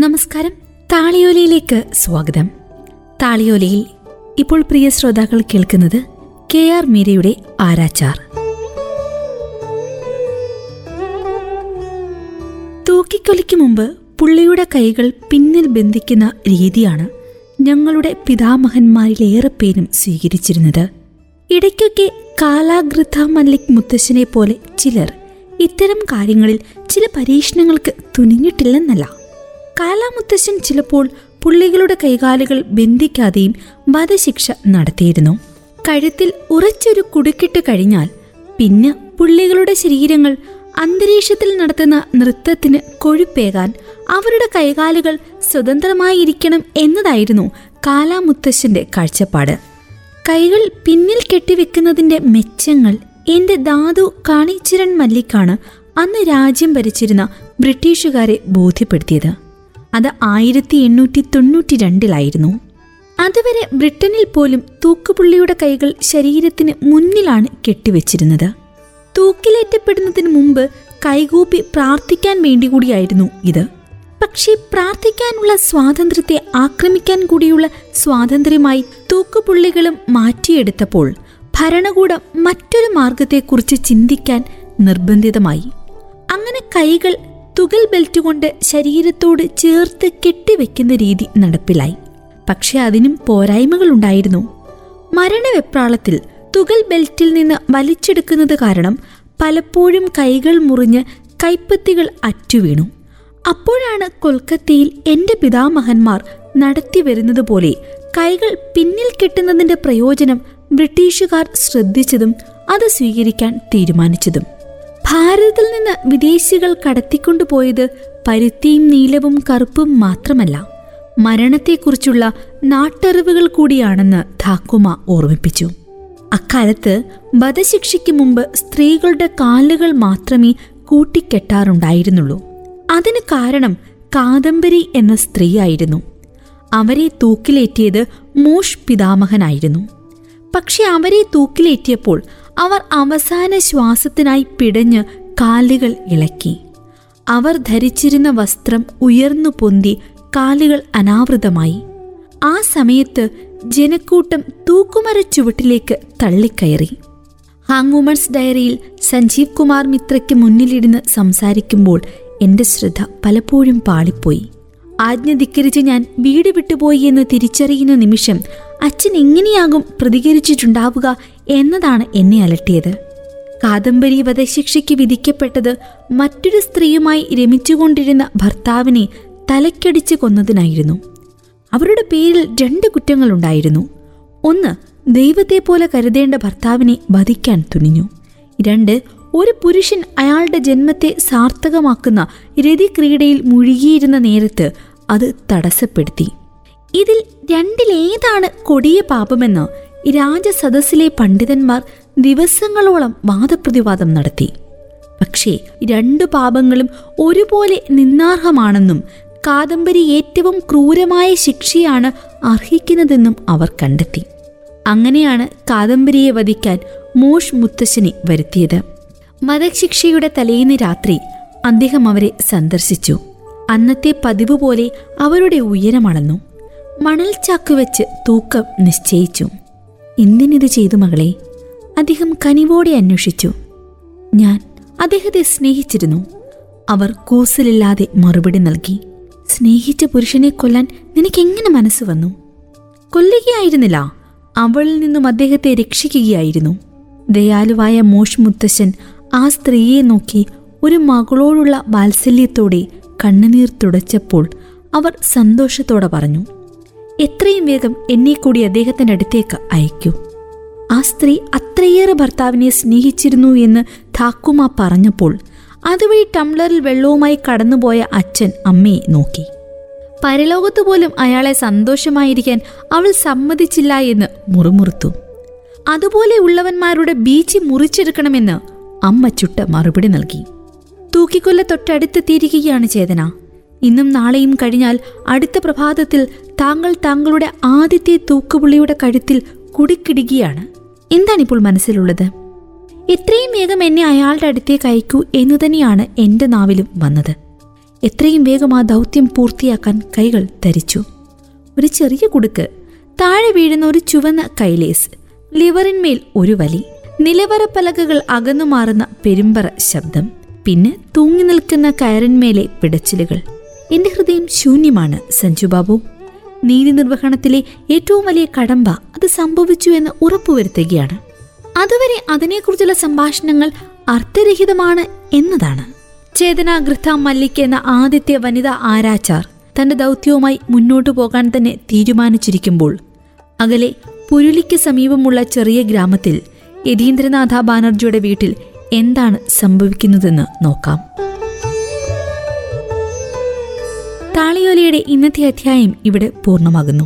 നമസ്കാരം. താളിയോലയിലേക്ക് സ്വാഗതം. താളിയോലയിൽ ഇപ്പോൾ പ്രിയ ശ്രോതാക്കൾ കേൾക്കുന്നത് കെ ആർ മീരയുടെ ആരാച്ചാർ. തൂക്കിക്കൊലിക്ക് മുമ്പ് പുള്ളിയുടെ കൈകൾ പിന്നിൽ ബന്ധിക്കുന്ന രീതിയാണ് ഞങ്ങളുടെ പിതാമഹന്മാരിലേറെ പേരും സ്വീകരിച്ചിരുന്നത്. ഇടയ്ക്കൊക്കെ കാലാഗ്രഥ മല്ലിക് മുത്തശ്ശനെ പോലെ ചിലർ ഇത്തരം കാര്യങ്ങളിൽ ചില പരീക്ഷണങ്ങൾക്ക് തുനിഞ്ഞിട്ടില്ലെന്നല്ല. കാലാമുത്തശ്ശൻ ചിലപ്പോൾ പുള്ളികളുടെ കൈകാലുകൾ ബന്ധിക്കാതെയും വധശിക്ഷ നടത്തിയിരുന്നു. കഴുത്തിൽ ഉറച്ചൊരു കുടുക്കിട്ട് കഴിഞ്ഞാൽ പിന്നെ പുള്ളികളുടെ ശരീരങ്ങൾ അന്തരീക്ഷത്തിൽ നടത്തുന്ന നൃത്തത്തിന് കൊഴുപ്പേകാൻ അവരുടെ കൈകാലുകൾ സ്വതന്ത്രമായിരിക്കണം എന്നതായിരുന്നു കാലാമുത്തശ്ശന്റെ കാഴ്ചപ്പാട്. കൈകൾ പിന്നിൽ കെട്ടിവെക്കുന്നതിന്റെ മെച്ചങ്ങൾ എന്റെ ധാതു കാണിച്ചിരൺ മല്ലിക്കാണ് അന്ന് രാജ്യം ഭരിച്ചിരുന്ന ബ്രിട്ടീഷുകാരെ ബോധ്യപ്പെടുത്തിയത്. അത് ആയിരത്തി എണ്ണൂറ്റി തൊണ്ണൂറ്റി രണ്ടിലായിരുന്നു അതുവരെ ബ്രിട്ടനിൽ പോലും തൂക്കുപുള്ളിയുടെ കൈകൾ ശരീരത്തിന് മുന്നിലാണ് കെട്ടിവെച്ചിരുന്നത്. തൂക്കിലേറ്റപ്പെടുന്നതിന് മുമ്പ് കൈകൂപ്പി പ്രാർത്ഥിക്കാൻ വേണ്ടി കൂടിയായിരുന്നു ഇത്. പക്ഷേ പ്രാർത്ഥിക്കാനുള്ള സ്വാതന്ത്ര്യത്തെ ആക്രമിക്കാൻ കൂടിയുള്ള സ്വാതന്ത്ര്യമായി തൂക്കുപുള്ളികളും മാറ്റിയെടുത്തപ്പോൾ ഭരണകൂടം മറ്റൊരു മാർഗത്തെക്കുറിച്ച് ചിന്തിക്കാൻ നിർബന്ധിതമായി. അങ്ങനെ കൈകൾ തുകൽ ബെൽറ്റ് കൊണ്ട് ശരീരത്തോട് ചേർത്ത് കെട്ടിവെക്കുന്ന രീതി നടപ്പിലായി. പക്ഷെ അതിനും പോരായ്മകളുണ്ടായിരുന്നു മരണവെപ്രാളത്തിൽ തുകൽ ബെൽറ്റിൽ നിന്ന് വലിച്ചെടുക്കുന്നത് കാരണം പലപ്പോഴും കൈകൾ മുറിഞ്ഞ് കൈപ്പത്തികൾ അറ്റുവീണു. അപ്പോഴാണ് കൊൽക്കത്തയിൽ എന്റെ പിതാമഹന്മാർ നടത്തി വരുന്നത് പോലെ കൈകൾ പിന്നിൽ കെട്ടുന്നതിന്റെ പ്രയോജനം ബ്രിട്ടീഷുകാർ ശ്രദ്ധിച്ചതും അത് സ്വീകരിക്കാൻ തീരുമാനിച്ചതും. ഭാരതത്തിൽ നിന്ന് വിദേശികൾ കടത്തിക്കൊണ്ടുപോയത് പരുത്തിയും നീലവും കറുപ്പും മാത്രമല്ല. മരണത്തെക്കുറിച്ചുള്ള നാട്ടറിവുകൾ കൂടിയാണെന്ന് ധാക്കുമ ഓർമ്മിപ്പിച്ചു. അക്കാലത്ത് വധശിക്ഷയ്ക്ക് മുമ്പ് സ്ത്രീകളുടെ കാലുകൾ മാത്രമേ കൂട്ടിക്കെട്ടാറുണ്ടായിരുന്നുള്ളൂ. അതിന് കാരണം കാദംബരി എന്ന സ്ത്രീയായിരുന്നു. അവരെ തൂക്കിലേറ്റിയത് മോഷ് പിതാമഹനായിരുന്നു. പക്ഷെ അവരെ തൂക്കിലേറ്റിയപ്പോൾ അവർ അവസാന ശ്വാസത്തിനായി പിടഞ്ഞ് കാലുകൾ ഇളക്കി. അവർ ധരിച്ചിരുന്ന വസ്ത്രം ഉയർന്നു പൊന്തി കാലുകൾ അനാവൃതമായി. ആ സമയത്ത് ജനക്കൂട്ടം തൂക്കുമര ചുവട്ടിലേക്ക് തള്ളിക്കയറി. ഹാങ് വുമൺസ് ഡയറിയിൽ സഞ്ജീവ് കുമാർ മിത്രയ്ക്ക് മുന്നിലിരുന്ന് സംസാരിക്കുമ്പോൾ എന്റെ ശ്രദ്ധ പലപ്പോഴും പാളിപ്പോയി. ആജ്ഞ ധിക്കരിച്ച് ഞാൻ വീട് വിട്ടുപോയി എന്ന് തിരിച്ചറിയുന്ന നിമിഷം അച്ഛൻ എങ്ങനെയാകും പ്രതികരിച്ചിട്ടുണ്ടാവുക എന്നതാണ് എന്നെ അലട്ടിയത്. കാദംബരി വധശിക്ഷയ്ക്ക് വിധിക്കപ്പെട്ടത് മറ്റൊരു സ്ത്രീയുമായി രമിച്ചുകൊണ്ടിരുന്ന ഭർത്താവിനെ തലക്കടിച്ച് കൊന്നതിനായിരുന്നു. അവരുടെ പേരിൽ രണ്ട് കുറ്റങ്ങളുണ്ടായിരുന്നു. ഒന്ന് ദൈവത്തെ പോലെ കരുതേണ്ട ഭർത്താവിനെ വധിക്കാൻ തുനിഞ്ഞു. രണ്ട് ഒരു പുരുഷൻ അയാളുടെ ജന്മത്തെ സാർത്ഥകമാക്കുന്ന രതിക്രീഡയിൽ മുഴുകിയിരുന്ന നേരത്ത് അത് തടസ്സപ്പെടുത്തി. ഇതിൽ രണ്ടിലേതാണ് കൊടിയ പാപമെന്ന് രാജസദസ്സിലെ പണ്ഡിതന്മാർ ദിവസങ്ങളോളം വാദപ്രതിവാദം നടത്തി. പക്ഷേ രണ്ടു പാപങ്ങളും ഒരുപോലെ നിന്നാർഹമാണെന്നും കാദംബരി ഏറ്റവും ക്രൂരമായ ശിക്ഷയാണ് അർഹിക്കുന്നതെന്നും അവർ കണ്ടെത്തി. അങ്ങനെയാണ് കാദംബരിയെ വധിക്കാൻ മോഷ് മുത്തശ്ശനെ വരുത്തിയത്. മതശിക്ഷയുടെ തലേന്ന് രാത്രി അദ്ദേഹം അവരെ സന്ദർശിച്ചു. അന്നത്തെ പതിവ് പോലെ അവരുടെ ഉയരമളന്നു. മണൽ ചാക്ക് വെച്ച് തൂക്കം നിശ്ചയിച്ചു. എന്തിനിത് ചെയ്തു മകളെ? അദ്ദേഹം കനിവോടെ അന്വേഷിച്ചു. ഞാൻ അദ്ദേഹത്തെ സ്നേഹിച്ചിരുന്നു. അവർ കൂസലില്ലാതെ മറുപടി നൽകി. സ്നേഹിച്ച പുരുഷനെ കൊല്ലാൻ നിനക്കെങ്ങനെ മനസ്സ് വന്നു? കൊല്ലുകയായിരുന്നില്ല. അവളിൽ നിന്നും അദ്ദേഹത്തെ രക്ഷിക്കുകയായിരുന്നു. ദയാലുവായ മോഷ് മുത്തശ്ശൻ ആ സ്ത്രീയെ നോക്കി ഒരു മകളോടുള്ള വാത്സല്യത്തോടെ കണ്ണുനീർ തുടച്ചപ്പോൾ അവർ സന്തോഷത്തോടെ പറഞ്ഞു. എത്രയും വേഗം എന്നെ കൂടി അദ്ദേഹത്തിന്റെ അടുത്തേക്ക് അയക്കൂ. ആ സ്ത്രീ അത്രയേറെ ഭർത്താവിനെ സ്നേഹിച്ചിരുന്നു എന്ന് ഥാക്കുമ പറഞ്ഞപ്പോൾ അതുവഴി ടംബ്ലറിൽ വെള്ളവുമായി കടന്നുപോയ അച്ഛൻ അമ്മയെ നോക്കി. പരലോകത്ത് പോലും അയാളെ സന്തോഷമായിരിക്കാൻ അവൾ സമ്മതിച്ചില്ല എന്ന് മുറുമുറുത്തു. അതുപോലെ ഉള്ളവന്മാരുടെ ബീച്ച് മുറിച്ചെടുക്കണമെന്ന് അമ്മ ചുട്ട മറുപടി നൽകി. തൂക്കിക്കൊല്ല തൊട്ടടുത്തെത്തിയിരിക്കുകയാണ് ചേതന. ഇന്നും നാളെയും കഴിഞ്ഞാൽ അടുത്ത പ്രഭാതത്തിൽ താങ്കൾ താങ്കളുടെ ആദ്യത്തെ തൂക്കുപുള്ളിയുടെ കഴുത്തിൽ കുടിക്കിടുകയാണ്. എന്താണിപ്പോൾ മനസ്സിലുള്ളത്? എത്രയും വേഗം എന്നെ അയാളുടെ അടുത്തേക്ക് അയക്കൂ എന്നു തന്നെയാണ് എന്റെ നാവിലും വന്നത്. എത്രയും വേഗം ആ ദൗത്യം പൂർത്തിയാക്കാൻ കൈകൾ ധരിച്ചു. ഒരു ചെറിയ കുടുക്ക് താഴെ വീഴുന്ന ഒരു ചുവന്ന കൈലേസ് ലിവറിന്മേൽ ഒരു വലി നിലവറപ്പലകകൾ അകന്നു മാറുന്ന പെരുമ്പറ ശബ്ദം പിന്നെ തൂങ്ങി നിൽക്കുന്ന കയറിന്മേലെ പിടച്ചിലുകൾ. എന്റെ ഹൃദയം ശൂന്യമാണ് സഞ്ജു ബാബു. നീതി നിർവഹണത്തിലെ ഏറ്റവും വലിയ കടമ്പ അത് സംഭവിച്ചു എന്ന് ഉറപ്പുവരുത്തുകയാണ്. അതുവരെ അതിനെക്കുറിച്ചുള്ള സംഭാഷണങ്ങൾ അർത്ഥരഹിതമാണ് എന്നതാണ്. ചേതന ഗൃഥ മല്ലിക് എന്ന ആദ്യത്തെ വനിതാ ആരാച്ചാർ തന്റെ ദൗത്യവുമായി മുന്നോട്ടു പോകാൻ തന്നെ തീരുമാനിച്ചിരിക്കുമ്പോൾ അകലെ പുരുളിക്ക് സമീപമുള്ള ചെറിയ ഗ്രാമത്തിൽ യതീന്ദ്രനാഥ ബാനർജിയുടെ വീട്ടിൽ എന്താണ് സംഭവിക്കുന്നതെന്ന് നോക്കാം. താളിയോലയുടെ ഇന്നത്തെ അധ്യായം ഇവിടെ പൂർണമാകുന്നു.